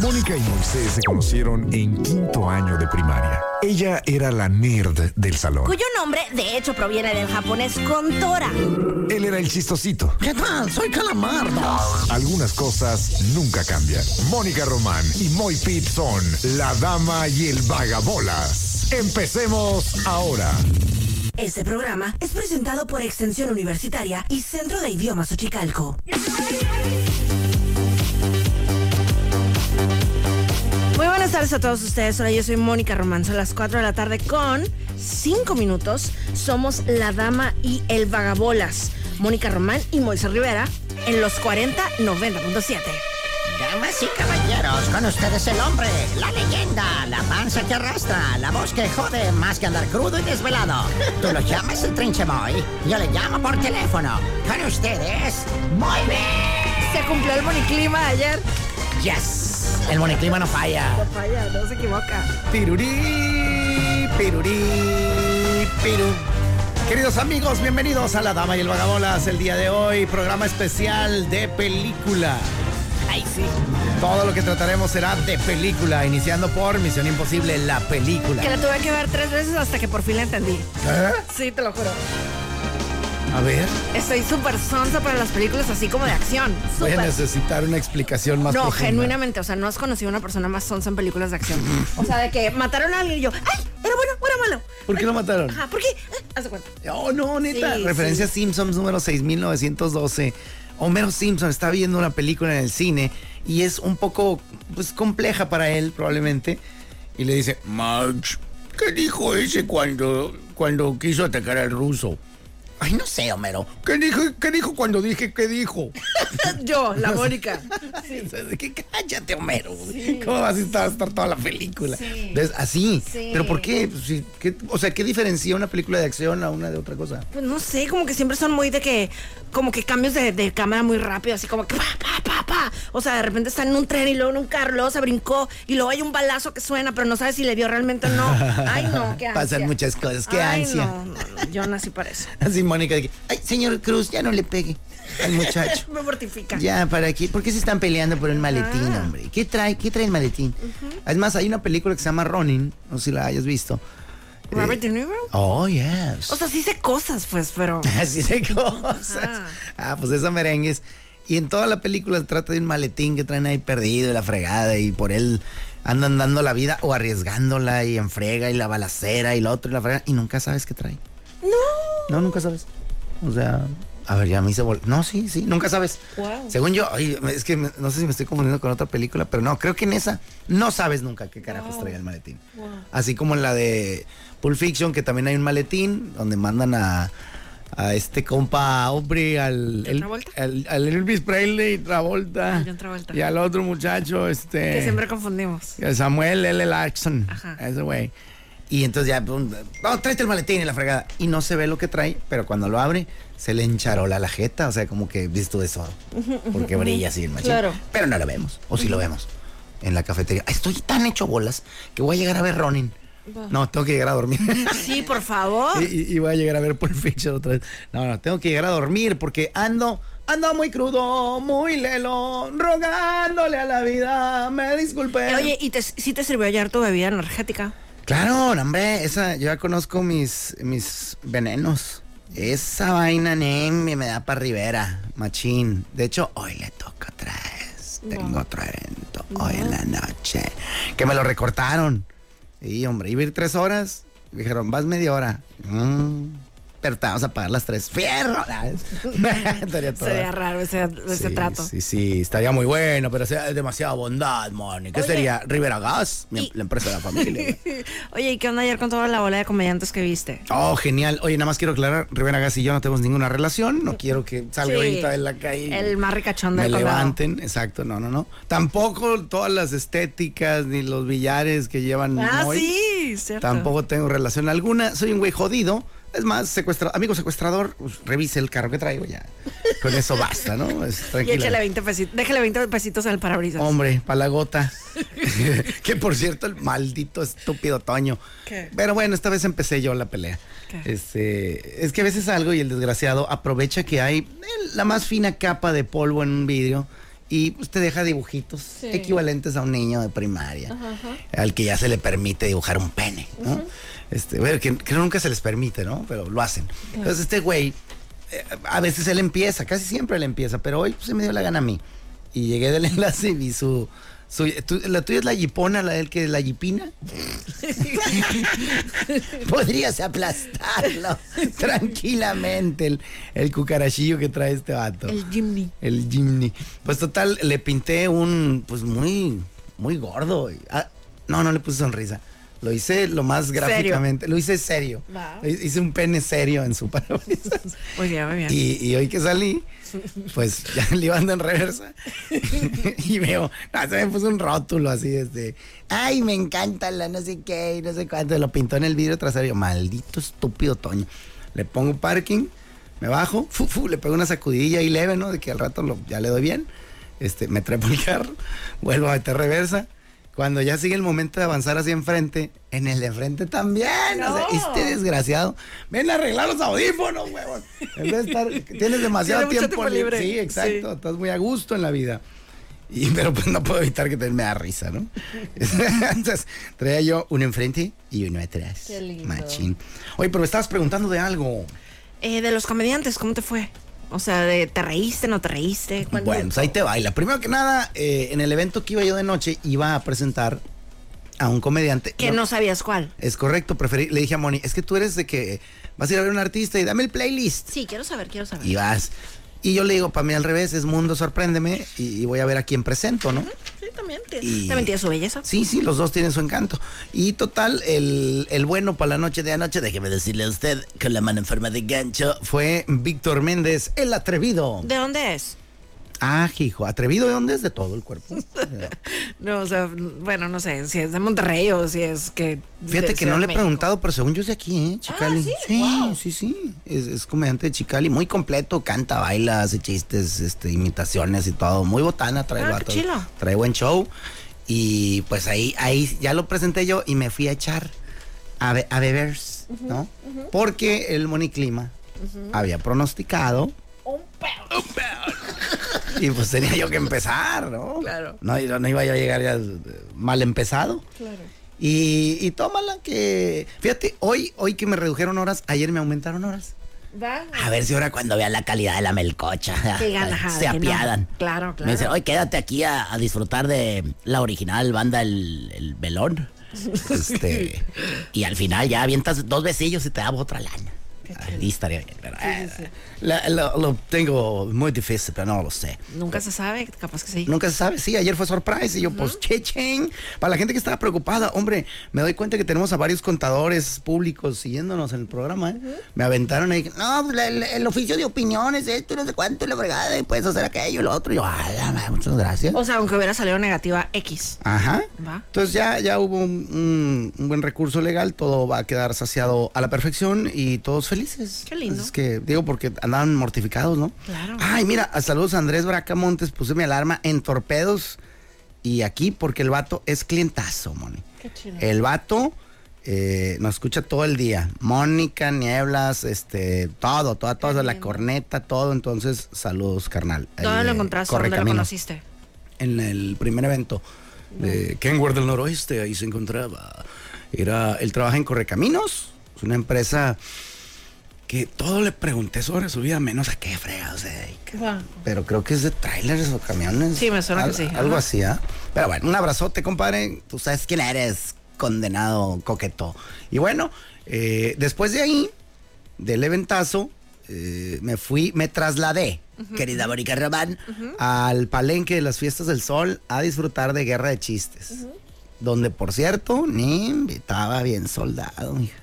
Mónica y Moisés se conocieron en quinto año de primaria. Ella era la nerd del salón. Cuyo nombre, de hecho, proviene del japonés Kontora. Él era el chistosito. ¿Qué tal? Soy Calamardo. Algunas cosas nunca cambian. Mónica Román y Moy Pitt son la dama y el vagabolas. Empecemos ahora. Este programa es presentado por Extensión Universitaria y Centro de Idiomas Ochicalco. Tardes a todos ustedes. Hola, yo soy Mónica Román. Son las 4 de la tarde con 5 minutos. Somos la dama y el vagabolas. Mónica Román y Moisés Rivera en los 40 90.7. Damas y caballeros, con ustedes el hombre, la leyenda, la panza que arrastra, la voz que jode más que andar crudo y desvelado. Tú lo llamas el trinchemoy, yo le llamo por teléfono. Con ustedes, muy bien. Se cumplió el boniclima ayer. Yes, el moniclima no falla. No falla, no se equivoca. Pirurí, pirurí, pirú. Queridos amigos, bienvenidos a La Dama y el Vagabolas el día de hoy, programa especial de película. Ay, sí. Todo lo que trataremos será de película, iniciando por Misión Imposible, la película. Que la tuve que ver tres veces hasta que por fin la entendí. ¿Eh? Sí, te lo juro. A ver, Estoy súper sonsa para las películas así como de acción. voy a necesitar una explicación más No, profunda. genuinamente, o sea, no has conocido a una persona más sonsa en películas de acción. O sea, de que mataron a alguien y yo, ¡ay! ¿Era bueno o era malo? ¿Por qué lo mataron? Ajá, ¿por qué? Eh, Haz de cuenta. Oh, no, neta. Sí, Referencia sí. a Simpsons número 6912. Homero Simpson está viendo una película en el cine y es un poco pues compleja para él probablemente y le dice, "Marge, ¿qué dijo ese cuando cuando quiso atacar al ruso?" Ay, no sé, Homero. ¿Qué dijo, qué dijo cuando dije qué dijo? Yo, la Mónica. Que cállate, Homero. ¿Cómo vas a estar, toda la película? Sí. Así. Sí. ¿Pero por qué? Pues, sí, ¿qué- O sea, ¿qué diferencia una película de acción a una de otra cosa? Pues no sé, como que siempre son muy de que, como que cambios de, de cámara muy rápido, así como que pa, pa, pa, pa. O sea, de repente está en un tren y luego en un carro, luego se brincó y luego hay un balazo que suena, pero no sabes si le vio realmente o no. Ay, no, qué ansia. Pasan muchas cosas, qué Ay, ansia. No, no, no, yo nací para eso. Así Mónica de que, ay, señor Cruz, ya no le pegue al muchacho. Me mortifica. ya, ¿para qué? ¿Por qué se están peleando por el maletín, Ah. hombre? ¿Qué trae? ¿Qué trae el maletín? Es más, hay una película que se llama Ronin, no sé si la hayas visto. Robert De Niro. Oh, yes. O sea, sí sé cosas, pues, pero. Así de cosas. Ajá. Ah, pues esa merengues. Y en toda la película se trata de un maletín que traen ahí perdido y la fregada y por él andan dando la vida o arriesgándola y en frega y la balacera y lo otro y la frega y nunca sabes qué trae. No. Nunca sabes. O sea, a ver, ya me hice vol- No, sí, sí, nunca sabes. Wow. Según yo, ay, es que me- no sé si me estoy confundiendo con otra película, pero no, creo que en esa no sabes nunca qué carajos Wow. el maletín. Wow. Así como en la de Pulp Fiction, que también hay un maletín donde mandan a, a este compa hombre, al, ¿De el- al, al Elvis Presley, Travolta, y al otro muchacho, este... Que siempre confundimos. el Samuel L. Jackson. Ajá. Ese güey. Y entonces ya, pum, no, tráete el maletín y la fregada. Y no se ve lo que trae, pero cuando lo abre, se le encharola la jeta. O sea, como que visto de eso. Porque brilla así el machín. Claro. Pero no lo vemos. O sí lo vemos. En la cafetería. Estoy tan hecho bolas que voy a llegar a ver Ronin. No, tengo que llegar a dormir. Sí, por favor. y, voy a llegar a ver Pulp Fiction otra vez. No, no, tengo que llegar a dormir porque ando, ando muy crudo, muy lelo, rogándole a la vida. Me disculpe. Oye, ¿y te, sí te sirvió ayer tu bebida energética? Claro, no, hombre, esa, yo ya conozco mis, mis venenos. Esa vaina, nene, me da para Rivera, machín. De hecho, hoy le toca otra vez. Tengo otro evento hoy en la noche. Que me lo recortaron. Y, hombre, iba a ir tres horas. Dijeron, vas media hora. Mm, pero te vamos a pagar las tres. ¡Fierro! Estaría. Sería raro ese, ese Sí, trato. Sí, sí, estaría muy bueno, pero sea demasiada bondad, Moni. ¿Qué Oye. sería? Rivera Gas, Y- la empresa de la familia. Oye, ¿y qué onda ayer con toda la bola de comediantes que viste? Oh, genial. Oye, nada más quiero aclarar, Rivera Gas y yo no tenemos ninguna relación. No quiero que salga Sí. ahorita de la calle. El más ricachón me del condado. levanten, exacto, no, no, no. Tampoco todas las estéticas ni los billares que llevan Ah, hoy. sí, cierto. Tampoco tengo relación alguna. Soy un güey jodido. Es más, secuestra, amigo secuestrador, pues, revise el carro que traigo ya. Con eso basta, ¿no? Es, Y échale 20 pesitos, déjale 20 pesitos el parabrisas. Hombre, para la gota. que por cierto, el maldito estúpido Toño. ¿Qué? Pero bueno, esta vez empecé yo la pelea. ¿Qué? Este, es que a veces algo y el desgraciado aprovecha que hay eh, la más fina capa de polvo en un vidrio y pues te deja dibujitos Sí. equivalentes a un niño de primaria, al que ya se le permite dibujar un pene, ¿no? Este, bueno, que, que nunca se les permite, ¿no? Pero lo hacen. Entonces este güey, eh, a veces él empieza, casi siempre él empieza, pero hoy pues, se me dio la gana a mí. Y llegué del enlace y vi su... su- la tuya es la yipona, la del que es la yipina. Podrías aplastarlo tranquilamente, el, el cucarachillo que trae este vato. El Jimmy. El Jimny. Pues total, le pinté un, pues muy, muy gordo. Ah, no, no le puse sonrisa. Lo hice lo más gráficamente. Lo hice serio. Hice un pene serio en su parabrisas. Muy bien, muy bien. Y, y hoy que salí, pues ya le iba en reversa. y veo, no, se me puso un rótulo así, este. Ay, me encanta la no sé qué, no sé cuánto. Lo pintó en el vidrio trasero. Maldito estúpido Toño. Le pongo parking, me bajo, fu, fu, le pego una sacudilla y leve, ¿no? De que al rato lo- ya le doy bien. Este, me trepo el carro, vuelvo a meter reversa. Cuando ya sigue el momento de avanzar hacia enfrente, en el de enfrente también. O sea, No. este desgraciado. Ven a arreglar los audífonos, huevón. En vez de estar, tienes demasiado tiempo, tiempo libre. Sí, exacto. Sí. Estás muy a gusto en la vida. Y, pero pues no puedo evitar que también me da risa, ¿no? Entonces, traía yo uno enfrente y uno atrás. Qué lindo. Machín. Oye, pero me estabas preguntando de algo. Eh, de los comediantes, ¿cómo te fue? O sea, de, ¿te reíste, no te reíste? ¿Cuál- Bueno, pues ahí te baila. Primero que nada, eh, en el evento que iba yo de noche, iba a presentar a un comediante. Que no sabías cuál. Es correcto, preferí, le dije a Moni, es que tú eres de que vas a ir a ver a un artista y dame el playlist. Sí, quiero saber, quiero saber. Y vas. Y yo le digo, para mí al revés, es mundo, sorpréndeme y, y voy a ver a quién presento, ¿no? Sí, también. tiene- Y- También tiene su belleza. Sí, sí, los dos tienen su encanto. Y total, el, el bueno para la noche de anoche, déjeme decirle a usted, con la mano en forma de gancho, fue Víctor Méndez, el atrevido. ¿De dónde es? Ah, hijo, atrevido de dónde es de todo el cuerpo. No, o sea, bueno, no sé si es de Monterrey o si es que. Fíjate que no le he preguntado, pero según yo es de aquí, ¿eh? Chicali. ¿sí? sí, Wow. sí, sí. Es, es comediante de Chicali, muy completo, canta, baila, hace chistes, este, imitaciones y todo. Muy botana trae Ah, vato. Trae buen show. Y pues ahí, ahí ya lo presenté yo y me fui a echar a, be- a beber, ¿no? Porque el moniclima había pronosticado. Un pedo. Y pues tenía yo que empezar, ¿no? Claro. No, iba yo a llegar ya mal empezado. Claro. Y, y tómala que. Fíjate, hoy, hoy que me redujeron horas, ayer me aumentaron horas. Va. A ver si ahora cuando vean la calidad de la melcocha Que gana, ajá, se no. apiadan. Claro, claro. Me dicen, oye, quédate aquí a, a disfrutar de la original banda El, el Velón. Este, y al final ya avientas dos besillos y te damos otra lana. Ahí estaría bien. pero, eh, La- lo, lo tengo muy difícil, pero no lo sé. Nunca se sabe, capaz que sí. Nunca se sabe. Sí, ayer fue surprise y yo, pues, chechen. Para la gente que estaba preocupada, hombre, me doy cuenta que tenemos a varios contadores públicos siguiéndonos en el programa. ¿eh? Me aventaron ahí, no, pues, la- el, oficio de opiniones, esto, y no sé cuánto, y la fregada, y puedes hacer aquello y lo otro. Y yo, "Ah, muchas gracias. O sea, aunque hubiera salido negativa X. Ajá. Va. Entonces ya, ya hubo un, un- un buen recurso legal, todo va a quedar saciado a la perfección y todos felices. Qué lindo. Es que, digo, porque andaban mortificados, ¿no? Claro. Ay, mira, saludos a Andrés Bracamontes, puse mi alarma en torpedos y aquí porque el vato es clientazo, Moni. Qué chido. El vato eh, nos escucha todo el día. Mónica, Nieblas, este, todo, todo, todo, la corneta, todo. Entonces, saludos, carnal. ¿Dónde lo encontraste? ¿Dónde lo conociste? en el primer evento de Kenworth del Noroeste, ahí se encontraba. Era, él trabaja en Correcaminos, es una empresa que todo le pregunté sobre su vida, menos a qué fregados se dedica. Pero creo que es de trailers o camiones. Sí, me suena que Al- sí, Algo ajá. así, ¿ah? Pero bueno, un abrazote, compadre. Tú sabes quién eres, condenado coqueto. Y bueno, eh, después de ahí, del eventazo, eh, me fui, me trasladé, querida Mónica Román, al palenque de las fiestas del sol a disfrutar de guerra de chistes. Donde, por cierto, ni estaba bien soldado, mija.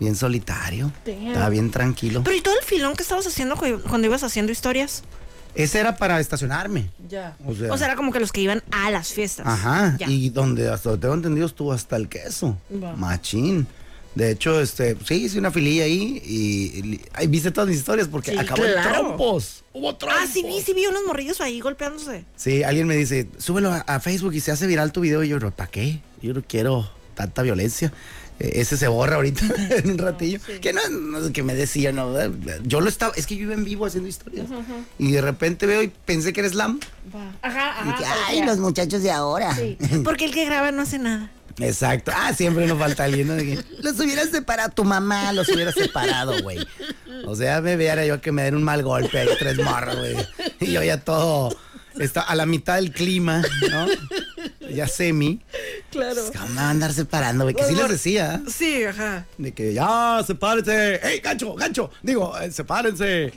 Bien solitario. Damn. Estaba bien tranquilo. Pero ¿y todo el filón que estabas haciendo cu- cuando ibas haciendo historias? Ese era para estacionarme. Ya. O sea- O sea, era como que los que iban a las fiestas. Ajá, Ya. y donde hasta tengo entendido estuvo hasta el queso. Machín. De hecho, este, sí, hice una fililla ahí y, y- viste todas mis historias porque Sí, acabó en claro. trompos. Hubo trompos. Ah, sí vi, sí vi unos morrillos ahí golpeándose. Sí, alguien me dice, súbelo a, a Facebook y se hace viral tu video. Y yo, ¿para qué? Yo no quiero tanta violencia. Ese se borra ahorita en un ratillo. Que no, no qué me decía, no. Yo lo estaba, es que yo iba en vivo haciendo historias. Y de repente veo y pensé que era slam. Ajá, Y ajá. que, ay, los muchachos de ahora. Sí, Porque el que graba no hace nada. Exacto. Ah, siempre nos falta alguien, que, los hubieras separado, tu mamá los hubiera separado, güey. O sea, me viera yo que me den un mal golpe ahí, tres morros, güey. Y yo ya todo, está a la mitad del clima, ¿no? Ya semi. Claro. ¿Cómo me van a andar separando, güey? Que sí les decía, Sí, ajá. de que ya, sepárense. ¡Ey, gancho, gancho! Digo, eh, sepárense.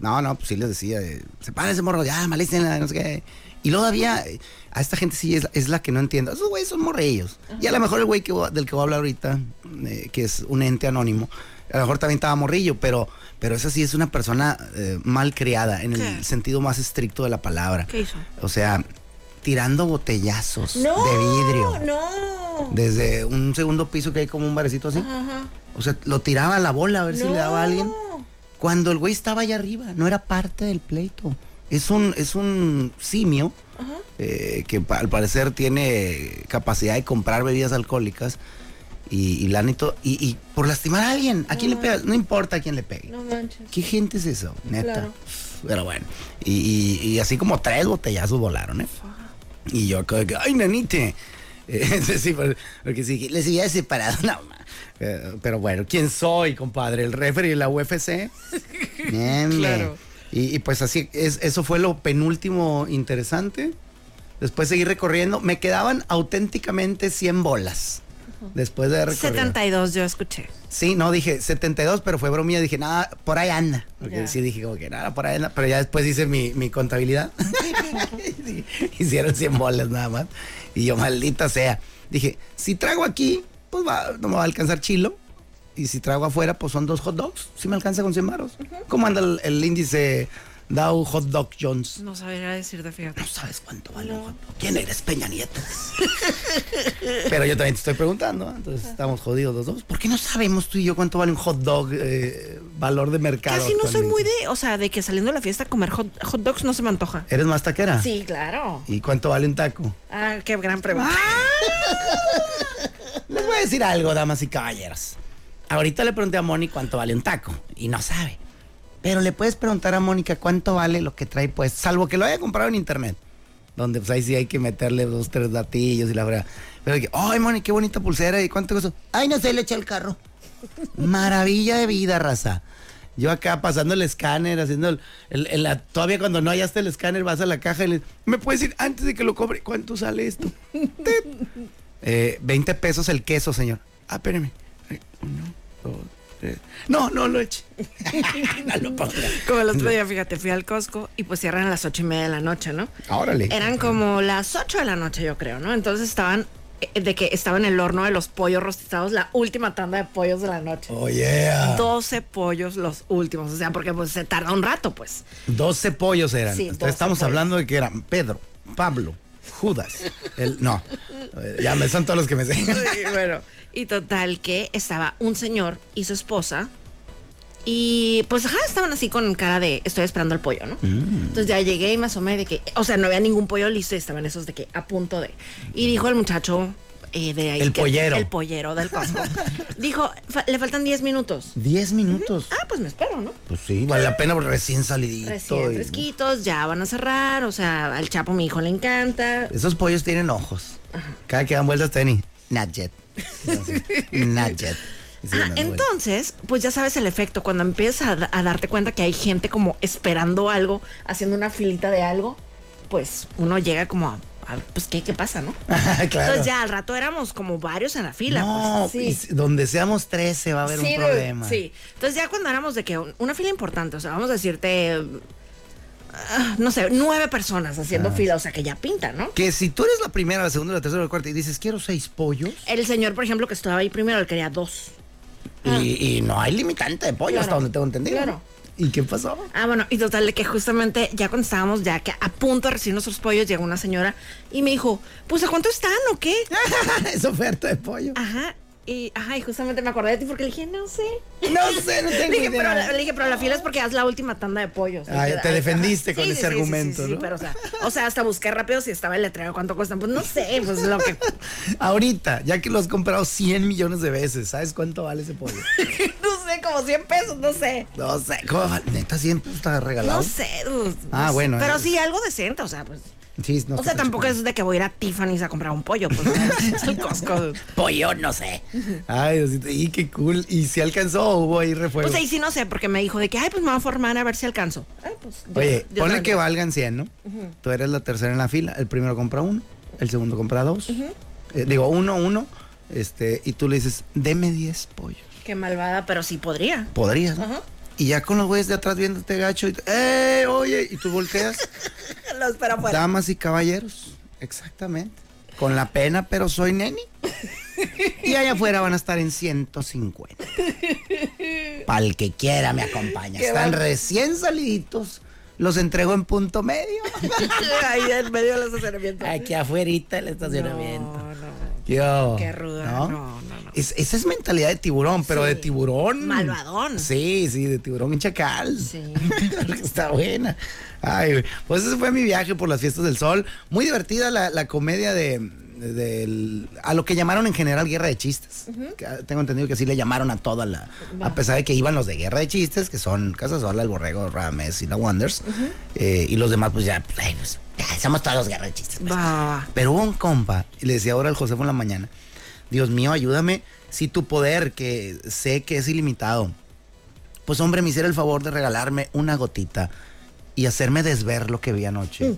No, no, pues sí les decía, eh, sepárense, morro, ya, malícenla, no sé qué. Y luego había, eh, a esta gente sí es, es la que no entiendo. Esos güeyes son morrillos. Y a lo mejor el güey que, voy- del que voy a hablar ahorita, eh, que es un ente anónimo, a lo mejor también estaba morrillo, pero, pero esa sí es una persona eh, mal criada, en el sentido más estricto de la palabra. ¿Qué hizo? O sea, tirando botellazos No. de vidrio. No. Desde un segundo piso que hay como un barecito así. Ajá. O sea, lo tiraba a la bola a ver si le daba a alguien. Cuando el güey estaba allá arriba, no era parte del pleito. Es un, es un simio eh, que al parecer tiene capacidad de comprar bebidas alcohólicas y, y lana y todo. Y, y por lastimar a alguien, ¿a quién le pega? No importa a quién le pegue. No manches. ¿Qué gente es eso? Neta. Claro. Pero bueno. Y, y- y así como tres botellazos volaron, ¿eh? Y yo, que, ay, nanite. Sí, por- porque sí, les había separado. No. Eh, pero bueno, ¿quién soy, compadre? ¿El referee de la UFC? Claro. Y, y pues así, es, eso fue lo penúltimo interesante. Después seguí recorriendo. Me quedaban auténticamente 100 bolas. Después de recorrer. 72 yo escuché. Sí, no, dije 72, pero fue bromilla. Dije, nada, por ahí anda. Porque sí dije como que nada, por ahí anda. Pero ya después hice mi, mi contabilidad. Hicieron 100 bolas nada más. Y yo, maldita sea. Dije, si trago aquí, pues va, no me va a alcanzar chilo. Y si trago afuera, pues son dos hot dogs. Sí me alcanza con 100 baros. ¿Cómo anda el, el índice Dow Hot Dog Jones? No sabría decirte, fíjate. No sabes cuánto vale un hot dog. ¿Quién eres, Peña Nieto? Pero yo también te estoy preguntando, ¿eh? entonces estamos jodidos los dos. ¿Por qué no sabemos tú y yo cuánto vale un hot dog, eh, valor de mercado? Casi no soy muy de, o sea, de que saliendo de la fiesta comer hot, hot dogs no se me antoja. ¿Eres más taquera? Sí, claro. ¿Y cuánto vale un taco? Ah, qué gran pregunta. Les voy a decir algo, damas y caballeros. Ahorita le pregunté a Moni cuánto vale un taco y no sabe. Pero le puedes preguntar a Mónica cuánto vale lo que trae pues, salvo que lo haya comprado en internet. Donde pues ahí sí hay que meterle dos, tres datillos y la verdad. Pero que, ay, Moni, qué bonita pulsera y cuánto costó. Ay, no sé, le eché el carro. Maravilla de vida, raza. Yo acá pasando el escáner, haciendo el, el- el- la- todavía cuando no hallaste el escáner, vas a la caja y le me puedes decir antes de que lo cobre, ¿cuánto sale esto? Eh, 20 pesos el queso, señor. Ah, espérame. Uno, dos. No, no lo eche. no lo ponga. Como el otro día, fíjate, fui al Costco y pues cierran a las ocho y media de la noche, ¿no? Órale. Eran como las 8 de la noche, yo creo, ¿no? Entonces estaban, eh, de que estaba en el horno de los pollos rostizados, la última tanda de pollos de la noche. Oh, yeah. 12 pollos los últimos, o sea, porque pues se tarda un rato, pues. 12 pollos eran. Sí, Entonces, 12 estamos pollos. hablando de que eran Pedro, Pablo, Judas. El, no, Eh, ya me son todos los que me sé. Sí, bueno. Y total que estaba un señor y su esposa. Y pues ajá, estaban así con cara de estoy esperando el pollo, ¿no? Mm. Entonces ya llegué y me asomé de que, o sea, no había ningún pollo listo y estaban esos de que a punto de. Y dijo el muchacho eh, de ahí. El que- pollero. El pollero del Costco. dijo, "Fa- le faltan 10 minutos. 10 minutos. Ah, pues me espero, ¿no? Pues sí, vale la pena porque recién salidito. Recién y- fresquitos, ya van a cerrar, o sea, al Chapo mi hijo le encanta. Esos pollos tienen ojos. Cada que dan vueltas tenis. Not yet. Ah, entonces, pues ya sabes el efecto, cuando empiezas a, da- a darte cuenta que hay gente como esperando algo, haciendo una filita de algo, pues uno llega como a, a, pues ¿qué, qué pasa, ¿no? claro. Entonces ya al rato éramos como varios en la fila. No, pues, sí. donde seamos 13 va a haber Sí, un problema. Sí, entonces ya cuando éramos de que un- una fila importante, o sea, vamos a decirte, no sé, nueve personas Ah. haciendo fila, o sea, que ya pinta, ¿no? Que si tú eres la primera, la segunda, la tercera, la cuarta y dices, quiero seis pollos, El señor, por ejemplo, que estaba ahí primero, él quería dos. y, y no hay limitante de pollo Claro. hasta donde tengo entendido. Claro. ¿Y qué pasó? Ah, bueno, y total de que justamente ya cuando estábamos ya que a punto de recibir nuestros pollos, llegó una señora y me dijo, pues ¿a cuánto están o qué? es oferta de pollo. Ajá. Y, ajá, y justamente me acordé de ti porque le dije, no sé. No sé, no tengo Le dije, pero, idea. le dije, pero la fila es porque haz la última tanda de pollos. Ah, Dije, te ay, defendiste ajá. con ese argumento, sí, sí, ¿no? pero o sea, o sea, hasta busqué rápido si estaba el letrero, cuánto cuesta. Pues no sé, pues lo que. Ahorita, ya que lo has comprado 100 millones de veces, ¿sabes cuánto vale ese pollo? no sé, como 100 pesos, no sé. No sé, ¿cómo vale? Neta, 100 pesos está regalado. No sé, Ah, bueno, Pero sí, algo decente, o sea, pues. Sí, no o sea, tampoco es de que voy a ir a Tiffany's a comprar un pollo, pues. es el Costco. Pollo, no sé. Ay, Diosito, y qué cool. ¿Y si alcanzó o hubo ahí refuego? Pues ahí sí no sé, porque me dijo de que, ay, pues me voy a formar a ver si alcanzo. Ay, pues. Oye, ponle que valgan 100, ¿no? Tú eres la tercera en la fila. El primero compra uno, el segundo compra dos. Eh, digo, uno, uno. Este, y tú le dices, deme 10 pollos. Qué malvada, pero sí podría. Podrías, ¿no? Y ya con los güeyes de atrás viéndote gacho y, ¡eh, oye! Y tú volteas. Afuera. Damas y caballeros, exactamente. Con la pena, pero soy neni. Y allá afuera van a estar en 150. Pa'l que quiera me acompaña. Están recién saliditos. Los entrego en punto medio. Ahí en medio de los estacionamientos. Aquí afuera el estacionamiento. No, no. Yo. Qué ruda. No, no, no. Es- esa es mentalidad de tiburón, pero Sí. de tiburón. Malvadón. Sí, sí, de tiburón en chacal. Sí. Está buena. Ay, pues ese fue mi viaje por las fiestas del sol. Muy divertida la, la comedia de, de- a lo que llamaron en general guerra de chistes. Que, ah, tengo entendido que así le llamaron a toda la. A pesar de que iban los de guerra de chistes, que son Casasola, el Borrego, Rames y la Wonders. eh, y los demás, pues ya, pues, ya, somos todos guerra de chistes. pues. Pero hubo un compa, y le decía ahora al Josefo en la mañana, Dios mío, ayúdame, si tu poder, que sé que es ilimitado, pues hombre, me hiciera el favor de regalarme una gotita y hacerme desver lo que vi anoche.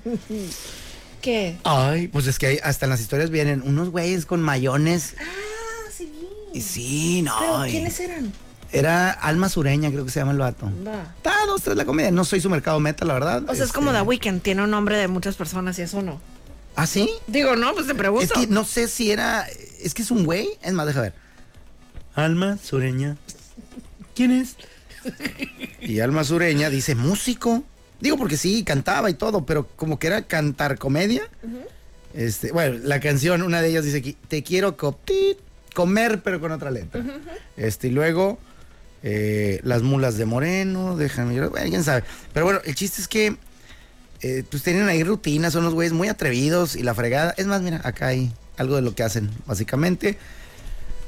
¿Qué? Ay, pues es que hay- hasta en las historias vienen unos güeyes con mayones. Ah, sí. Y sí, no. Pero, ¿quiénes eran? Era Alma Sureña, creo que se llama el vato. Va. Está dos, tres la comedia. No soy su mercado meta, la verdad. O sea, es como Este- The Weeknd, tiene un nombre de muchas personas y eso no. ¿Ah, sí? Digo, no, pues te pregunto. Es que no sé si era. Es que es un güey. Es más, deja ver. Alma Sureña. ¿Quién es? Y Alma Sureña dice músico. Digo porque sí, cantaba y todo, pero como que era cantar comedia. Este, bueno, la canción, una de ellas dice aquí, te quiero co- comer, pero con otra letra. Este, y luego, eh, las mulas de Moreno, déjame llorar, bueno, quién sabe. Pero bueno, el chiste es que eh, pues tienen ahí rutinas, son unos güeyes muy atrevidos y la fregada. Es más, mira, acá hay algo de lo que hacen, básicamente.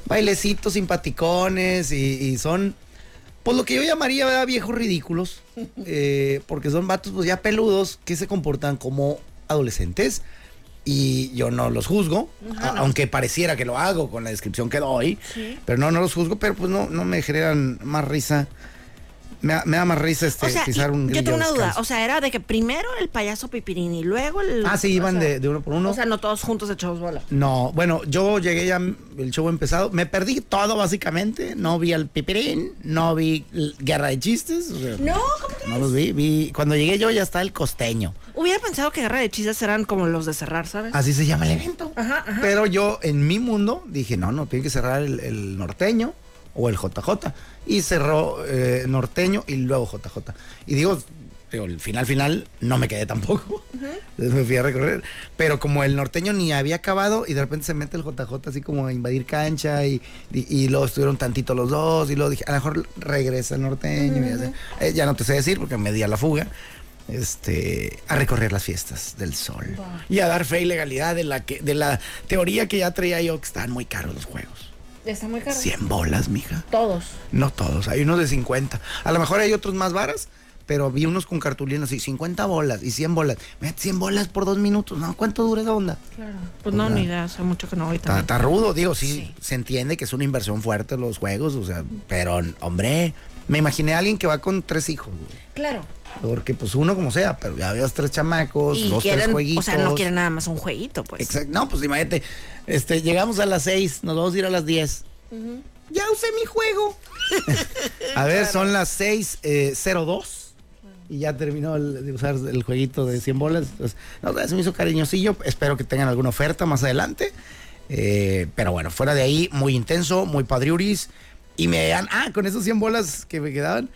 Bailecitos simpaticones y, y son, pues lo que yo llamaría ¿verdad? viejos ridículos, eh, porque son vatos pues ya peludos que se comportan como adolescentes y yo no los juzgo, aunque pareciera que lo hago con la descripción que doy, pero no, no los juzgo, pero pues no, no me generan más risa. Me, da- me da más risa este, o sea, pisar un yo tengo una duda. O sea, era de que primero el payaso Pipirín y luego el. Ah, sí, iban sea, de, de uno por uno. O sea, no todos juntos echados bola. no, bueno, yo llegué ya, el show empezado, me perdí todo básicamente, no vi al pipirín, no vi guerra de chistes, o sea, No, ¿cómo no los vi, vi, cuando llegué yo ya está el costeño, Hubiera pensado que Guerra de Chistes eran como los de cerrar, ¿sabes? así se llama el evento. Ajá, ajá. Pero yo en mi mundo dije, no, no, tiene que cerrar el, el norteño o el JJ. Y cerró eh, norteño y luego JJ. Y digo, digo, el final final no me quedé tampoco. Me fui a recorrer. Pero como el norteño ni había acabado y de repente se mete el JJ así como a invadir cancha y, y, y luego estuvieron tantito los dos y luego dije, a lo mejor regresa el norteño. Eh, ya no te sé decir porque me di a la fuga. Este, a recorrer las fiestas del sol y a dar fe y legalidad de la que de la teoría que ya traía yo que están muy caros los juegos. Está muy caro. 100 bolas, mija. Todos. No todos, hay unos de 50. A lo mejor hay otros más varas, pero vi unos con cartulinas así, 50 bolas y 100 bolas. Mira, 100 bolas por dos minutos, ¿no? ¿Cuánto dura esa onda? Claro. Pues no, ni idea. Hace mucho que no voy Está, también. está rudo, digo, sí, Sí. se entiende que es una inversión fuerte los juegos, o sea, pero, hombre, me imaginé a alguien que va con tres hijos, güey. Claro. Porque pues uno como sea, pero ya veas tres chamacos, Y dos, quieren, tres jueguitos. o sea, no quieren nada más un jueguito, pues. Exacto. No, pues imagínate, este, llegamos a las 6, nos vamos a ir a las 10. Ya usé mi juego. a ver, son las 6.02 y ya terminó el- de usar el jueguito de 100 bolas. Entonces, no, se me hizo cariñosillo. Espero que tengan alguna oferta más adelante. Eh, pero bueno, fuera de ahí, muy intenso, muy padriuris. Y me dan, ah, con esos 100 bolas que me quedaban,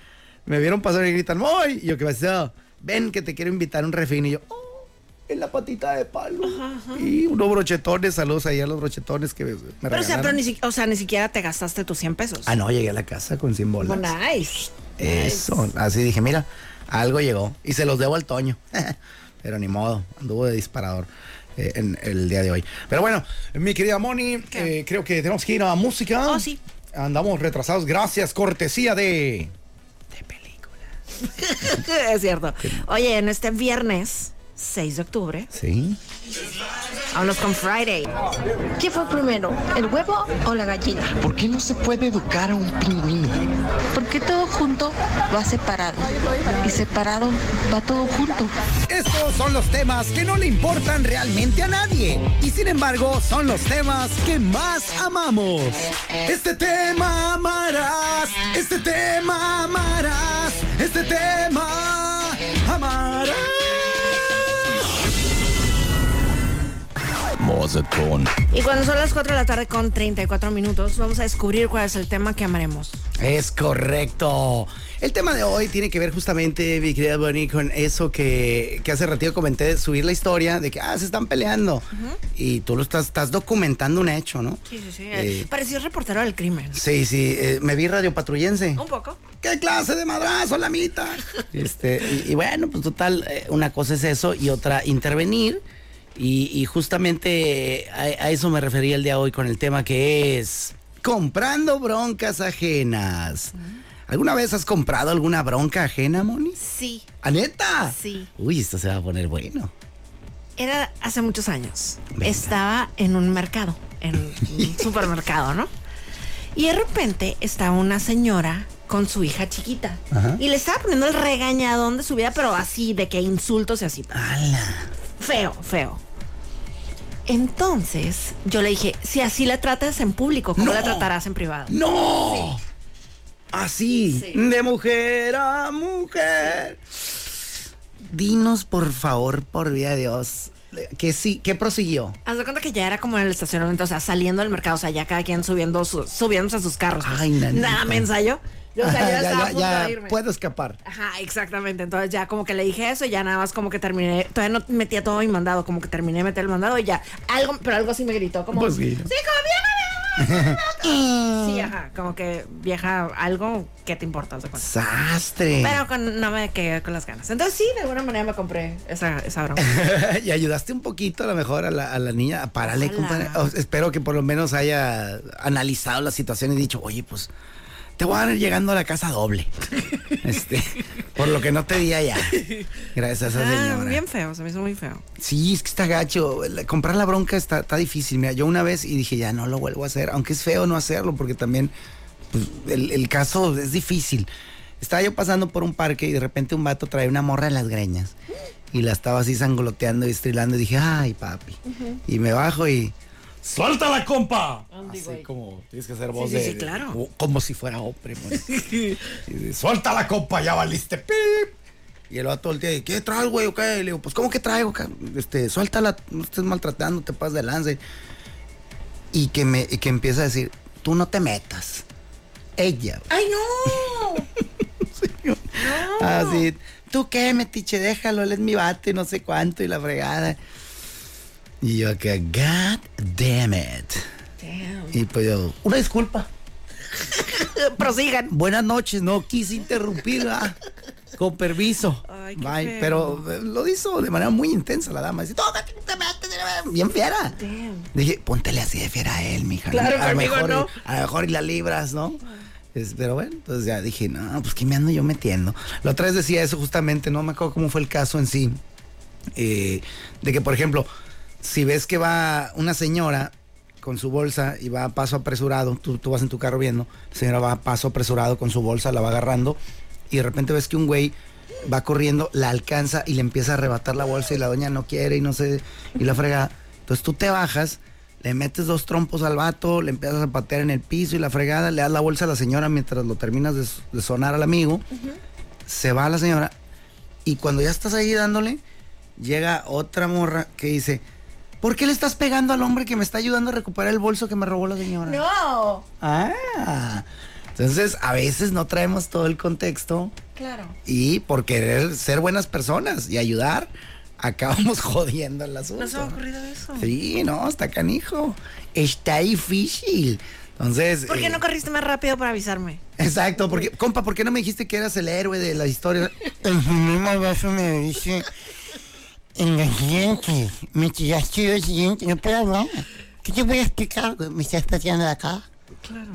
me vieron pasar y gritan, ¡Moy! Y yo, ¿qué pasó? Ven que te quiero invitar a un refín. Y yo, "Oh". en la patita de palo. Y unos brochetones, saludos ahí a los brochetones que me Pero, o sea, regalaron. pero ni, o sea, ni siquiera te gastaste tus 100 pesos. Ah, no, llegué a la casa con 100 bolas. Bueno, nice. Eso, así dije, mira, algo llegó. Y se los debo al Toño. Pero ni modo, anduvo de disparador eh, en el día de hoy. Pero bueno, mi querida Moni, eh, creo que tenemos que ir a música. Oh, sí. Andamos retrasados, gracias, cortesía de... De película. es cierto. Oye, en este viernes 6 de octubre, Sí. vámonos con Friday. ¿Qué fue primero, el huevo o la gallina? ¿Por qué no se puede educar a un pingüino? Porque todo junto va separado y separado va todo junto. Estos son los temas que no le importan realmente a nadie. Y sin embargo, son los temas que más amamos. Este tema amarás. Este tema amarás. Este tema amarás. Y cuando son las 4 de la tarde con 34 minutos, vamos a descubrir cuál es el tema que amaremos. Es correcto. El tema de hoy tiene que ver justamente, mi querida Bonnie, con eso que, que hace ratito comenté, subir la historia de que, ah, se están peleando. Y tú lo estás, estás documentando un hecho, ¿no? Sí, sí, sí. Eh, Pareció reportero del crimen. Sí, sí, eh, me vi radio patrullense. Un poco. ¿Qué clase de madrazo la mitad? Este, y, y bueno, pues total, eh, una cosa es eso y otra intervenir. Y, y justamente a, a eso me refería el día de hoy con el tema que es comprando broncas ajenas. ¿Alguna vez has comprado alguna bronca ajena, Moni? Sí. ¿A neta? Sí. Uy, esto se va a poner bueno. Era hace muchos años. Venga. Estaba en un mercado, en un supermercado, ¿no? Y de repente estaba una señora con su hija chiquita. Ajá. Y le estaba poniendo el regañadón de su vida, pero así, de que insultos y así. ¡Hala! Feo, feo. Entonces, yo le dije, si así la tratas en público, ¿cómo No. la tratarás en privado? ¡No! Así, Sí. de mujer a mujer. Dinos, por favor, por vida de Dios, que sí, que prosiguió. Haz de cuenta que ya era como en el estacionamiento, o sea, saliendo del mercado, o sea, ya cada quien subiendo su, subiéndose a sus carros. pues. Ay, nanita. Nada me ensayó. Yo, o sea, yo ya, ya, ya puedo escapar. Ajá, exactamente. Entonces ya como que le dije eso y ya nada más como que terminé, todavía no metía todo mi mandado, como que terminé de meter el mandado y ya, algo, pero algo sí me gritó, como, Pues sí. sí, como vieja. sí, ajá, como que vieja, algo que te importa, cuenta. Sastre. Pero con- no me quedé con las ganas. Entonces sí, de alguna manera me compré esa, esa broma. y ayudaste un poquito a lo mejor a la, a la niña. Párale, compadre. Espero que por lo menos haya analizado la situación y dicho, oye, pues te voy a dar llegando a la casa doble. este, por lo que no te di allá. Gracias a esa Ah, señora. bien feo, se me hizo muy feo. Sí, es que está gacho. Comprar la bronca está, está difícil. Mira, yo una vez y dije, ya no lo vuelvo a hacer, aunque es feo no hacerlo, porque también pues, el, el caso es difícil. Estaba yo pasando por un parque y de repente un vato trae una morra en las greñas. Y la estaba así sangoloteando y estrilando y dije, ay, papi. Y me bajo y. ¡Suéltala, compa! Así como tienes que hacer voz sí, de. sí, claro. de- como si fuera hombre, ¡Suéltala, compa! Ya valiste, pip. Y el vato voltea y, ¿qué traes, güey? o qué? Le digo, pues, ¿cómo que traigo? Este, suéltala, no estés maltratando, te pasas de lance. Y que me, y que empieza a decir, tú no te metas. Ella. ¡Ay, no! Así, ¿tú qué, metiche? Déjalo, él es mi vato y no sé cuánto y la fregada. Y yo acá, God damn it. Damn. Y pues yo, una disculpa. Prosigan. Buenas noches, no quise interrumpir, ¿verdad? Con permiso. Ay, qué Bye. Pero eh, lo hizo de manera muy intensa la dama. Dice, bien fiera. Damn. Dije, póntele así de fiera a él, mija. Claro, a lo mejor, no. A lo mejor y la libras, ¿no? Pero bueno, entonces ya dije, no, pues ¿qué me ando yo metiendo? La otra vez decía eso justamente, no me acuerdo cómo fue el caso en sí. eh, de que, por ejemplo, si ves que va una señora con su bolsa y va a paso apresurado, tú, tú vas en tu carro viendo, la señora va a paso apresurado con su bolsa, la va agarrando y de repente ves que un güey va corriendo, la alcanza y le empieza a arrebatar la bolsa y la doña no quiere y no sé, y la frega. Entonces tú te bajas, le metes dos trompos al vato, le empiezas a patear en el piso y la fregada, le das la bolsa a la señora mientras lo terminas de, de sonar al amigo, se va la señora y cuando ya estás ahí dándole, llega otra morra que dice, ¿por qué le estás pegando al hombre que me está ayudando a recuperar el bolso que me robó la señora? No. Ah, entonces a veces no traemos todo el contexto Claro. y por querer ser buenas personas y ayudar, acabamos jodiendo el asunto. No se me ha ocurrido eso. Sí, no, está canijo. Está difícil. Entonces. ¿Por qué eh, no corriste más rápido para avisarme? Exacto, porque, compa, ¿por qué no me dijiste que eras el héroe de la historia? El primer beso me dice en el siguiente. Me tiraste el siguiente. No puedo hablar. ¿Qué te voy a explicar? Me estás pateando de acá.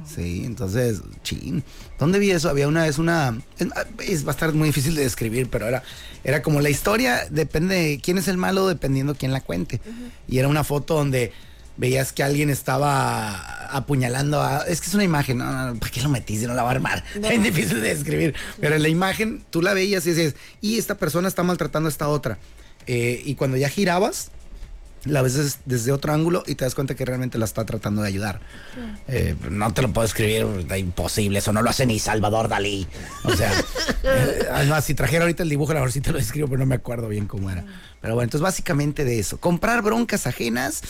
Sí, entonces, chin. ¿Dónde vi eso? Había una vez una. Es, es- va a estar muy difícil de describir, pero era, era como la historia, depende de quién es el malo, dependiendo quién la cuente. Y era una foto donde veías que alguien estaba apuñalando a. Es que es una imagen, no, no, no, ¿para qué lo metiste? No la va a armar. Es difícil de describir. Pero en la imagen tú la veías y decías, y esta persona está maltratando a esta otra. Eh, y cuando ya girabas, la ves des- desde otro ángulo y te das cuenta que realmente la está tratando de ayudar. Eh, no te lo puedo escribir, está imposible, eso no lo hace ni Salvador Dalí. O sea, eh, además, si trajera ahorita el dibujo, a lo mejor sí te lo escribo, pero no me acuerdo bien cómo era. Pero bueno, entonces básicamente de eso. Comprar broncas ajenas.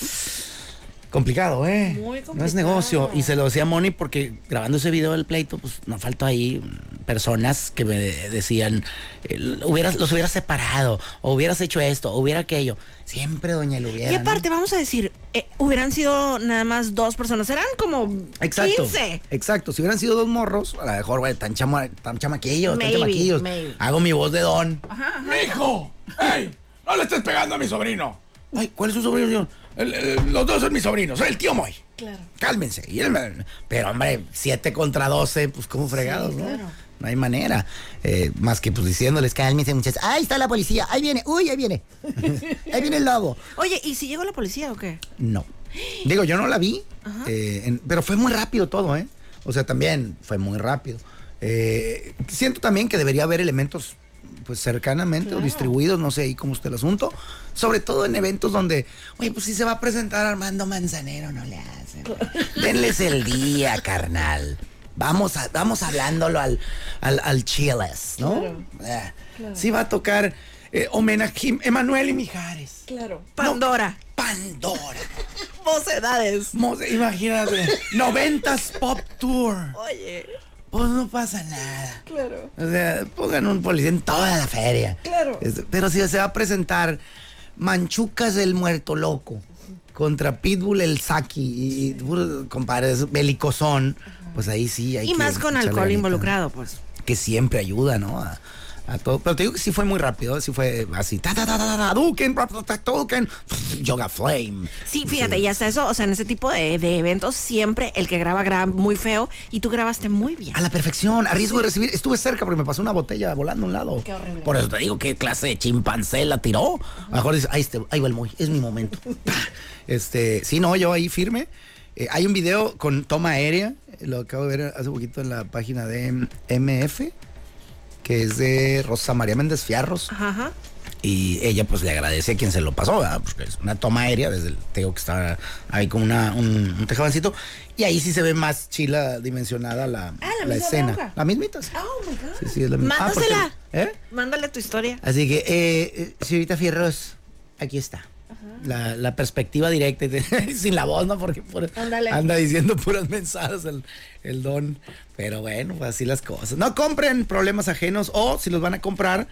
Complicado, ¿eh? Muy No es complicado. negocio. Y se lo decía a Moni porque grabando ese video del pleito, pues no faltó ahí mm, personas que me decían, eh, hubieras, los hubieras separado, o hubieras hecho esto, o hubiera aquello. Siempre doña Lubiera. Y aparte, vamos a decir, eh, hubieran sido nada más dos personas, eran como Exacto. 15. Exacto. Si hubieran sido dos morros, a lo mejor, güey, tan, chama, tan chamaquillos, tan Maybe, chamaquillos. maybe. Hago mi voz de don. ¡Hijo! ¡Ey! ¡No le estés pegando a mi sobrino! Ay, ¿cuál es su sobrino, señor? El- el- los dos son mis sobrinos, soy el tío Moy. Claro. Cálmense. Y él me- Pero, hombre, 7 contra 12, pues como fregados, ¿no? No hay manera. Eh, más que pues diciéndoles, cálmense, muchachos. Ahí está la policía. Ahí viene. Uy, ahí viene. ahí viene el lobo. Oye, ¿y si llegó la policía o qué? No. Digo, yo no la vi, eh, en- pero fue muy rápido todo, ¿eh? O sea, también fue muy rápido. Eh, siento también que debería haber elementos, pues cercanamente o distribuidos, no sé ahí cómo está el asunto. Sobre todo en eventos donde, oye, pues si se va a presentar Armando Manzanero, no le hacen. Denles el día, carnal. Vamos, a, vamos hablándolo al, al, al chiles, ¿no? Eh, Sí va a tocar eh, homenaje a Emanuel y Mijares. Claro. Pandora. Pandora. Mocedades. Mose- Imagínate, 90s Pop Tour. Oye. Pues no pasa nada. Claro. O sea, pongan un policía en toda la feria. Claro. Pero si se va a presentar Manchucas el Muerto Loco contra Pitbull el Saki y, y puro, compadre, belicosón, pues ahí sí hay Y que más con alcohol involucrado, pues. Que siempre ayuda, ¿no? A, a todo. Pero te digo que sí fue muy rápido, sí fue así. Ta, ta, ta, ta, ta, Duken, Duken, Yoga Flame. Sí, fíjate, y hasta eso, o sea, en ese tipo de, de eventos, siempre el que graba graba muy feo y tú grabaste muy bien. A la perfección, a riesgo de recibir. Estuve cerca porque me pasó una botella volando a un lado. Qué horrible. Por eso te digo, ¿qué clase de chimpancé la tiró? A mejor dice, ahí, este, ahí va el muy, es mi momento. este, sí, no, yo ahí firme. Eh, hay un video con toma aérea, lo acabo de ver hace poquito en la página de MF, que es de Rosa María Méndez Fierros. Ajá. Y ella pues le agradece a quien se lo pasó, ¿verdad? Porque es una toma aérea desde el teo que está ahí con una, un, un tejabancito. Y ahí sí se ve más chila dimensionada la, Ah, la escena. La mismita. sí. Oh my God. Sí, sí, es la misma. Ah, porque- Mándasela. ¿Eh? Mándale tu historia. Así que, eh, eh, señorita Fierros, aquí está. La, la perspectiva directa, sin la voz, ¿no? Porque por- anda diciendo puras mensajes el, el don. Pero bueno, pues así las cosas. No compren problemas ajenos o si los van a comprar,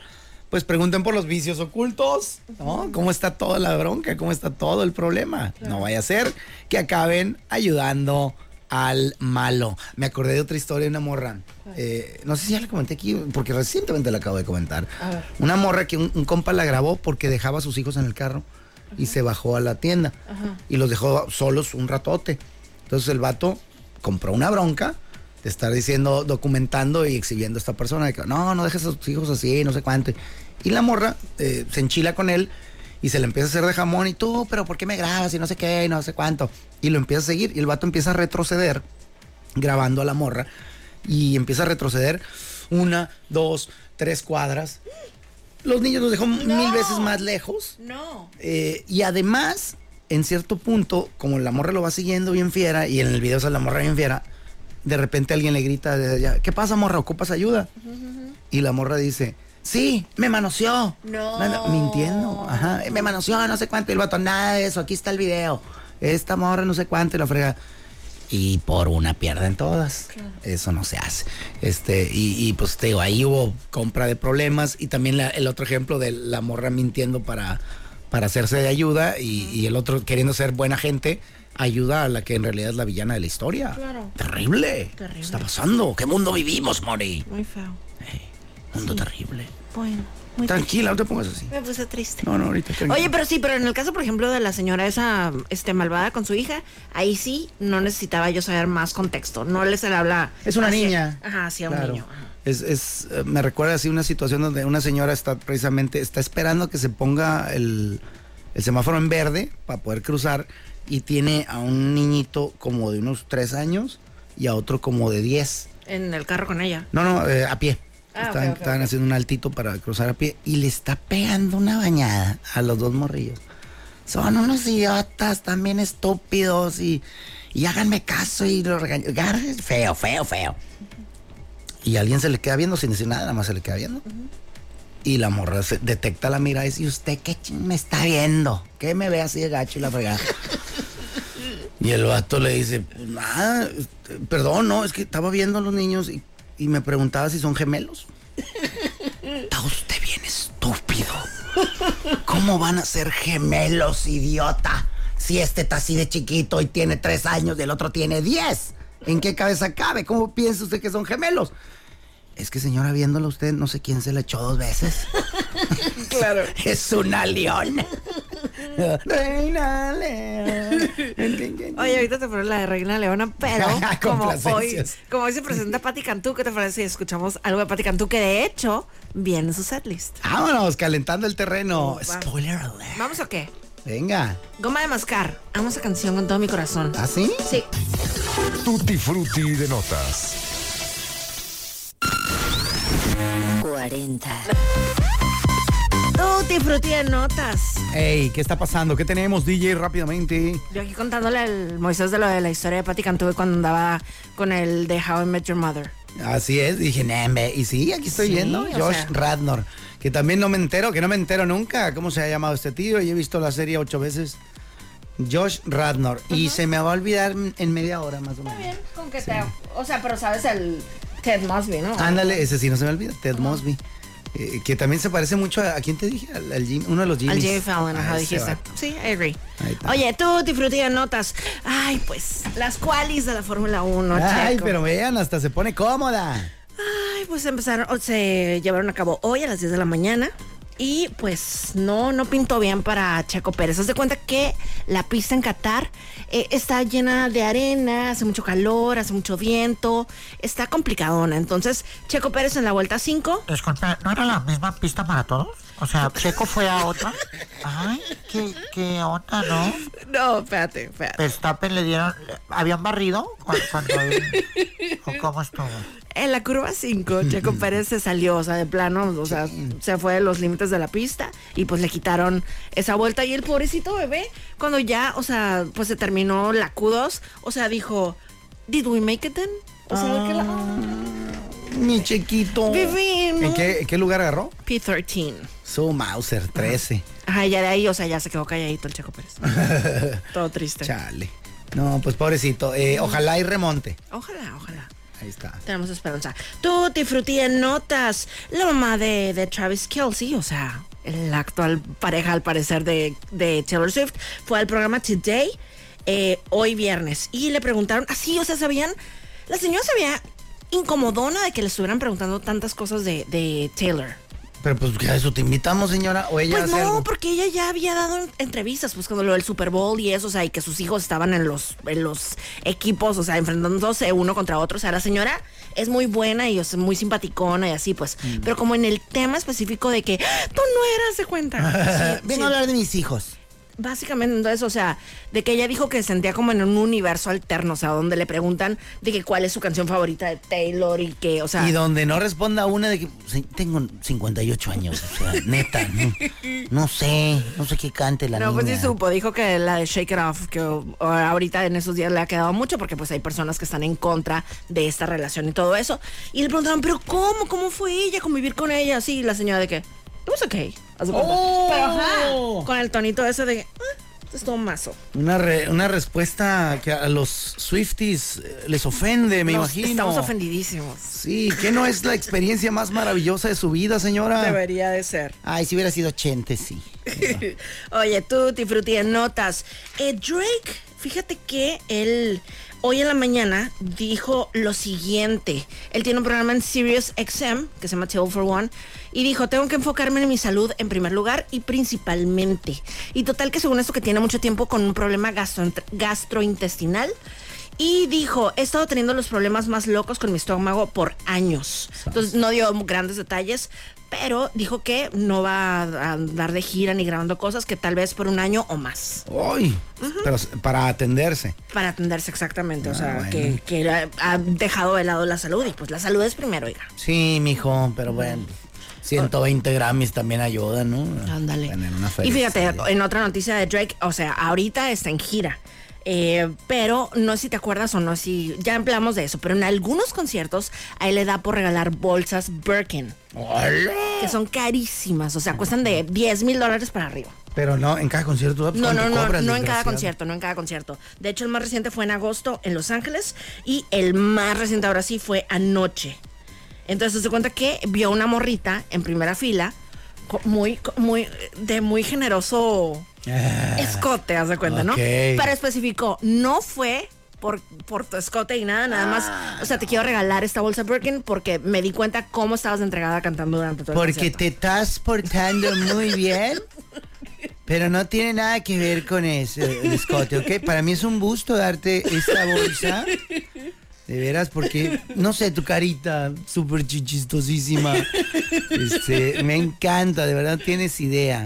pues pregunten por los vicios ocultos, ¿no? ¿Cómo está toda la bronca? ¿Cómo está todo el problema? No vaya a ser que acaben ayudando al malo. Me acordé de otra historia de una morra. Eh, no sé si ya la comenté aquí, porque recientemente la acabo de comentar. Una morra que un, un compa la grabó porque dejaba a sus hijos en el carro y se bajó a la tienda y los dejó solos un ratote. Entonces el vato compró una bronca de estar diciendo, documentando y exhibiendo a esta persona de que no, no dejes a tus hijos así, no sé cuánto. Y la morra eh, se enchila con él y se le empieza a hacer de jamón y tú, pero ¿por qué me grabas y no sé qué y no sé cuánto? Y lo empieza a seguir y el vato empieza a retroceder grabando a la morra y empieza a retroceder una, dos, tres cuadras. Los niños los dejó mil veces más lejos. No. Eh, y además, en cierto punto, como la morra lo va siguiendo bien fiera, y en el video sale la morra bien fiera, de repente alguien le grita de allá, ¿qué pasa, morra? ¿Ocupas ayuda? Y la morra dice, sí, me manoseó. No. Anda- mintiendo, ajá, "Eh, me manoseó, no sé cuánto. Y el vato, nada de eso, aquí está el video. Esta morra, no sé cuánto, y la frega. Y por una pierden todas. Eso no se hace. Este, y, y, pues te digo, ahí hubo compra de problemas y también la- el otro ejemplo de la morra mintiendo para, para hacerse de ayuda y, y el otro queriendo ser buena gente ayuda a la que en realidad es la villana de la historia. Claro. Terrible. Terrible. ¿Qué está pasando? ¿Qué mundo vivimos, Mori? Muy feo. Mundo terrible. Bueno, muy Tranquila, no te pongas así. Me puse triste. No, no, ahorita tranquila. Oye, pero sí, pero en el caso, por ejemplo, de la señora esa este, malvada con su hija, ahí sí no necesitaba yo saber más contexto. No le se le habla. Es una hacia- niña. Ajá, hacia un Claro. niño. ajá. Es, es, eh, me recuerda así una situación donde una señora está precisamente, está esperando que se ponga el, el semáforo en verde para poder cruzar y tiene a un niñito como de unos tres años y a otro como de 10. En el carro con ella. No, no, eh, a pie. Ah, Estaban, haciendo un altito para cruzar a pie y le está pegando una bañada a los dos morrillos. Son unos idiotas, también estúpidos y, y háganme caso y lo regañan. Feo, feo, feo. Y alguien se le queda viendo sin decir nada, nada más se le queda viendo. Y la morra se detecta la mirada y dice, ¿y usted qué me está viendo? ¿Qué me ve así de gacho y la fregada? y el vato le dice, "Pues nada, perdón, no, es que estaba viendo a los niños y, y me preguntaba si son gemelos. Está usted bien estúpido. ¿Cómo van a ser gemelos, idiota? Si este está así de chiquito y tiene tres años y el otro tiene diez. ¿En qué cabeza cabe? ¿Cómo piensa usted que son gemelos? Es que señora, viéndolo usted, no sé quién se le echó dos veces. Claro. es una león. Reina León. Oye, ahorita te pones la de Reina Leona, pero como hoy, como hoy se presenta Patti Cantú, ¿qué te parece si escuchamos algo de Patti Cantú que de hecho viene en su setlist? Vámonos, calentando el terreno. Vamos. Spoiler alert. ¿Vamos o qué? Venga. Goma de mascar. Amo esa canción con todo mi corazón. ¿Ah, sí? Sí. Tutti Frutti de notas. 40. Tutti frutti de notas. Ey, ¿qué está pasando? ¿Qué tenemos, DJ, rápidamente? Yo aquí contándole al Moisés de lo de la historia de Patti Cantú cuando andaba con el de How I Met Your Mother. Así es, dije, "Nembe". Y sí, aquí estoy Sí, viendo. Josh sea. Radnor. Que también no me entero, que no me entero nunca. ¿Cómo se ha llamado este tío? Y he visto la serie ocho veces. Josh Radnor. Y se me va a olvidar en media hora más o menos. con que te. O sea, pero sabes el Ted Mosby, ¿no? Ándale, ese sí no se me olvida, Ted Mosby. Eh, que también se parece mucho a, ¿a quién te dije? Al, al Jim- uno de los Jimmys. Al Jimmy Fallon, ajá, A ese dijiste. Sí, I agree. Oye, frutti de notas. Ay, pues, las cualis de la Fórmula 1, Ay, Checo. pero vean, hasta se pone cómoda. Ay, pues empezaron, se llevaron a cabo hoy a las 10 de la mañana. Y pues no, no pintó bien para Checo Pérez. Haz de cuenta que la pista en Qatar eh, está llena de arena, hace mucho calor, hace mucho viento, está complicadona. Entonces, Checo Pérez en la vuelta 5 Disculpe, ¿no era la misma pista para todos? O sea, Checo fue a otra. Ay, qué, qué onda, ¿no? No, espérate, espérate. Verstappen le dieron. ¿Habían barrido cu- cuando él- ¿O cómo estuvo? En la curva 5, Checo Pérez se salió, o sea, de plano, o sea, se fue de los límites de la pista y pues le quitaron esa vuelta. Y el pobrecito bebé, cuando ya, o sea, pues se terminó la Q2, o sea, dijo, ¿Did we make it then? O sea, ¿de qué la- Mi chiquito. Vivi, ¿no? ¿En qué, en qué lugar agarró? P13. Su Mauser 13. Ajá, ya de ahí, o sea, ya se quedó calladito el Checo Pérez. Todo triste. Chale. No, pues pobrecito. Eh, ojalá y remonte. Ojalá, ojalá. Ahí está. Tenemos esperanza. Tutti frutti en notas. La mamá de, de Travis Kelsey, o sea, la actual pareja al parecer de, de Taylor Swift, fue al programa Today eh, hoy viernes y le preguntaron, así, o sea, sabían, la señora se veía incomodona de que le estuvieran preguntando tantas cosas de, de Taylor. Pero pues que a eso te invitamos, señora. O ella Pues hace no, algo. porque ella ya había dado en- entrevistas, pues cuando lo del Super Bowl y eso, o sea, y que sus hijos estaban en los, en los equipos, o sea, enfrentándose uno contra otro. O sea, la señora es muy buena y es muy simpaticona y así, pues. Mm. Pero como en el tema específico de que "Ah, tú no eras de cuenta. Sí, Vengo sí. a hablar de mis hijos. Básicamente, entonces, o sea, de que ella dijo que se sentía como en un universo alterno, o sea, donde le preguntan de que cuál es su canción favorita de Taylor y que, o sea. Y donde no responda una de que "Sí, tengo 58 años, o sea, neta, no, no sé, no sé qué cante la No, pues sí supo, dijo que la de Shake It Off, que ahorita en esos días le ha quedado mucho porque pues hay personas que están en contra de esta relación y todo eso. Y le preguntaron, pero ¿cómo? ¿Cómo fue ella convivir con ella? Así, la señora de que, it was okay. Oh. Pero ajá, con el tonito ese de, "Ah, Estuvo mazo. Una, re- una respuesta que a los Swifties eh, les ofende, me Nos- imagino. Estamos ofendidísimos. Sí, que no es la experiencia más maravillosa de su vida, señora. Debería de ser. Ay, si hubiera sido Chente, sí. Oye, Tutti Frutti en notas. Eh, Drake, fíjate que él hoy en la mañana dijo lo siguiente. Él tiene un programa en Sirius XM que se llama Table for One. Y dijo, tengo que enfocarme en mi salud en primer lugar y principalmente. Y total que según esto que tiene mucho tiempo con un problema gastro- gastrointestinal. Y dijo, he estado teniendo los problemas más locos con mi estómago por años. Entonces no dio grandes detalles, pero dijo que no va a andar de gira ni grabando cosas, que tal vez por un año o más. Ay, pero s- para atenderse. Para atenderse exactamente. o sea, bueno. que, que ha- ha dejado de lado la salud y pues la salud es primero, oiga. Sí, mijo, pero bueno. 120 Grammys también ayudan, ¿no? Ándale. Y fíjate, en otra noticia de Drake, o sea, ahorita está en gira. Eh, pero no sé si te acuerdas o no, si ya hablamos de eso, pero en algunos conciertos a él le da por regalar bolsas Birkin, que son carísimas, o sea, cuestan de 10 mil dólares para arriba. Pero no, en cada concierto. pues, No, no, ¿cuánto no, no en cada concierto, no en cada concierto. De hecho, el más reciente fue en agosto en Los Ángeles y el más reciente ahora sí fue anoche. Entonces se cuenta que vio una morrita en primera fila, muy, muy, de muy generoso escote, haz de cuenta, ¿no? Pero especificó, no fue por, por tu escote y nada, nada más. O sea, te quiero regalar esta bolsa Birkin porque me di cuenta cómo estabas entregada cantando durante todo el Porque te estás portando muy bien. Pero no tiene nada que ver con eso, el escote, ¿ok? Para mí es un gusto darte esta bolsa. De veras, porque, no sé, tu carita súper chichistosísima. Este, me encanta, de verdad tienes idea.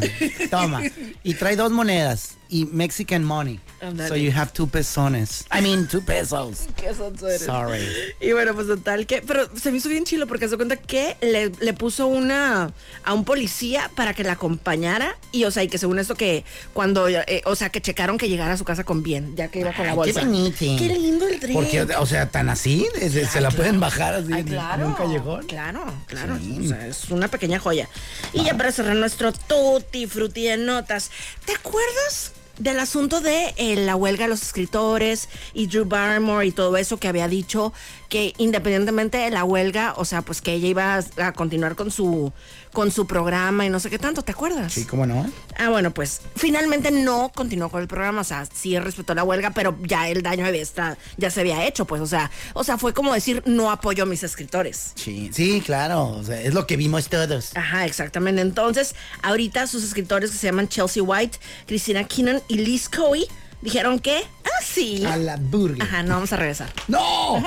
Toma. Y trae dos monedas. Y Mexican money. So you have two pesones. I mean, two pesos. ¿Qué eres? Sorry. Y bueno, pues total que, pero se me hizo bien chilo porque se cuenta que le, le puso una a un policía para que la acompañara y o sea, y que según esto que cuando, eh, o sea, que checaron que llegara a su casa con bien, ya que iba con la Ay, bolsa. qué bonito. Qué lindo el tren. Porque, o sea, tan así, se, se la pueden bajar así Ay, claro, en un callejón. Claro, claro. O sea, es una pequeña joya. Y ya para cerrar nuestro tutti frutti de notas, ¿te acuerdas del asunto de eh, la huelga de los escritores y Drew Barrymore y todo eso que había dicho que independientemente de la huelga, o sea, pues que ella iba a, continuar con su con su programa y no sé qué tanto, ¿te acuerdas? Sí, ¿cómo no? Ah, bueno, pues finalmente no continuó con el programa, o sea, sí respetó la huelga, pero ya el daño había está, ya se había hecho, pues, o sea, o sea, fue como decir, no apoyo a mis escritores. Sí, sí, claro. O sea, es lo que vimos todos. Ajá, exactamente. Entonces, ahorita sus escritores que se llaman Chelsea White, Christina Keenan y Liz Coey dijeron que, ah, sí. A la burger. Ajá, no vamos a regresar. ¡No!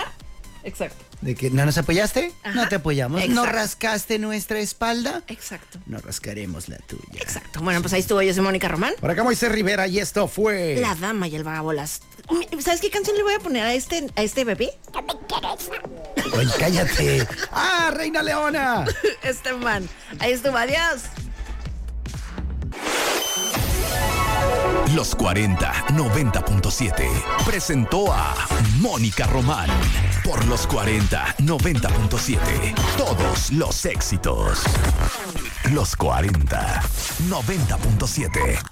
Exacto. ¿De que no nos apoyaste? Ajá. No te apoyamos. ¿No rascaste nuestra espalda? Exacto. No rascaremos la tuya. Exacto. Bueno, pues ahí estuvo yo, soy Mónica Román. Por acá Moisés Rivera y esto fue... La dama y el vagabolas. ¿Sabes qué canción le voy a poner a este, a este bebé? Oye, cállate. ¡Ah, Reina Leona! Este man. Ahí estuvo, adiós. Los 40 90.7 presentó a Mónica Román por los 40 90.7. Todos los éxitos. Los 40 90.7.